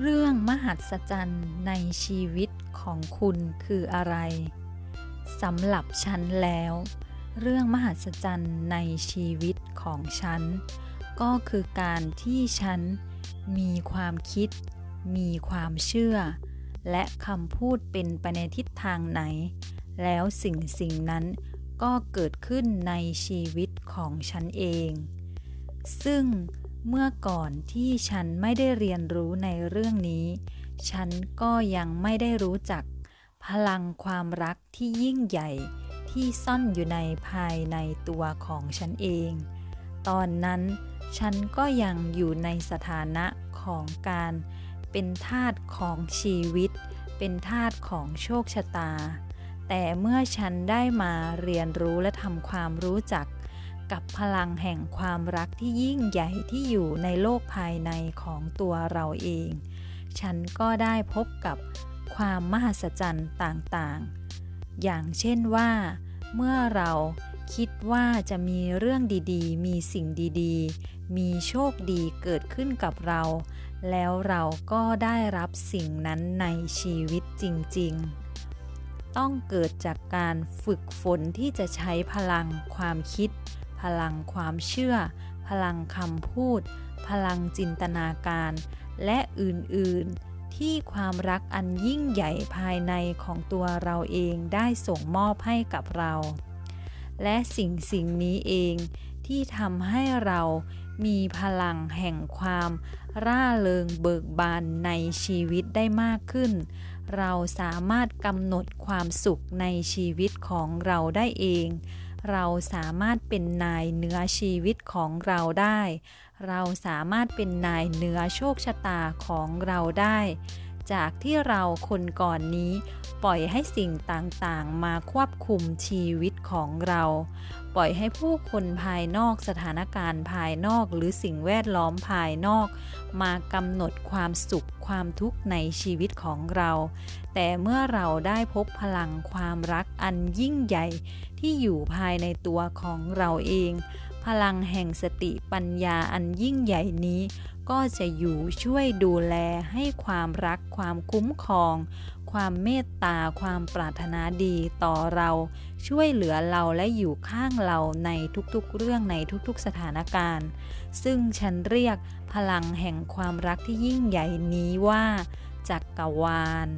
เรื่องมหัศจรรย์ในชีวิตของคุณคืออะไรสำหรับฉันแล้ว เรื่องมหัศจรรย์ในชีวิตของฉัน ก็คือการที่ฉันมีความคิด มีความเชื่อ และคำพูดเป็นไปในทิศทางไหน แล้วสิ่งสิ่งนั้นก็เกิดขึ้นในชีวิตของฉันเอง ซึ่ง เมื่อก่อนที่ฉันไม่ได้เรียนรู้ในเรื่องนี้ ฉันก็ยังไม่ได้รู้จัก พลังความรักที่ยิ่งใหญ่ที่ซ่อนอยู่ในภายในตัวของฉันเอง ตอนนั้นฉันก็ยังอยู่ในสถานะของการ เป็นทาสของชีวิต เป็นทาสของโชคชะตา แต่เมื่อฉันได้มาเรียนรู้และทำความรู้จัก กับพลังแห่งความรักที่ยิ่งใหญ่ที่อยู่ในโลกภายในของตัวเราเอง ฉันก็ได้พบกับความมหัศจรรย์ต่างๆ อย่างเช่นว่า เมื่อเราคิดว่าจะมีเรื่องดีๆ มีสิ่งดีๆ มีโชคดีเกิดขึ้นกับเรา แล้วเราก็ได้รับสิ่งนั้นในชีวิตจริง ๆต้องเกิดจากการฝึกฝนที่จะใช้พลังความคิด พลังความเชื่อ พลังคำพูด พลังจินตนาการ และอื่นๆ ที่ความรักอันยิ่งใหญ่ภายในของตัวเราเองได้ส่งมอบให้กับเรา และสิ่งสิ่งนี้เองที่ทำให้เรามีพลังแห่งความร่าเริงเบิกบานในชีวิตได้มากขึ้น เราสามารถกำหนดความสุขในชีวิตของเราได้เอง เราสามารถเป็นนายเหนือชีวิตของเราได้ เราสามารถเป็นนายเหนือโชคชะตาของเราได้ จากที่เราคนก่อนนี้ ปล่อยให้สิ่งต่างๆ มาควบคุมชีวิตของเรา ปล่อยให้ผู้คนภายนอกสถานการณ์ภายนอกหรือสิ่งแวดล้อมภายนอก มากำหนดความสุขความทุกข์ในชีวิตของเรา แต่เมื่อเราได้พบพลังความรักอันยิ่งใหญ่ที่อยู่ภายในตัวของเราเอง พลังแห่งสติปัญญาอันยิ่งใหญ่นี้ ก็จะอยู่ช่วยดูแลให้ความรักความคุ้มครอง ความเมตตาความปรารถนาดีต่อเรา ช่วยเหลือเราและอยู่ข้างเราในทุกๆเรื่องในทุกๆสถานการณ์ ซึ่งฉันเรียกพลังแห่งความรักที่ยิ่งใหญ่นี้ว่าจักกรวาล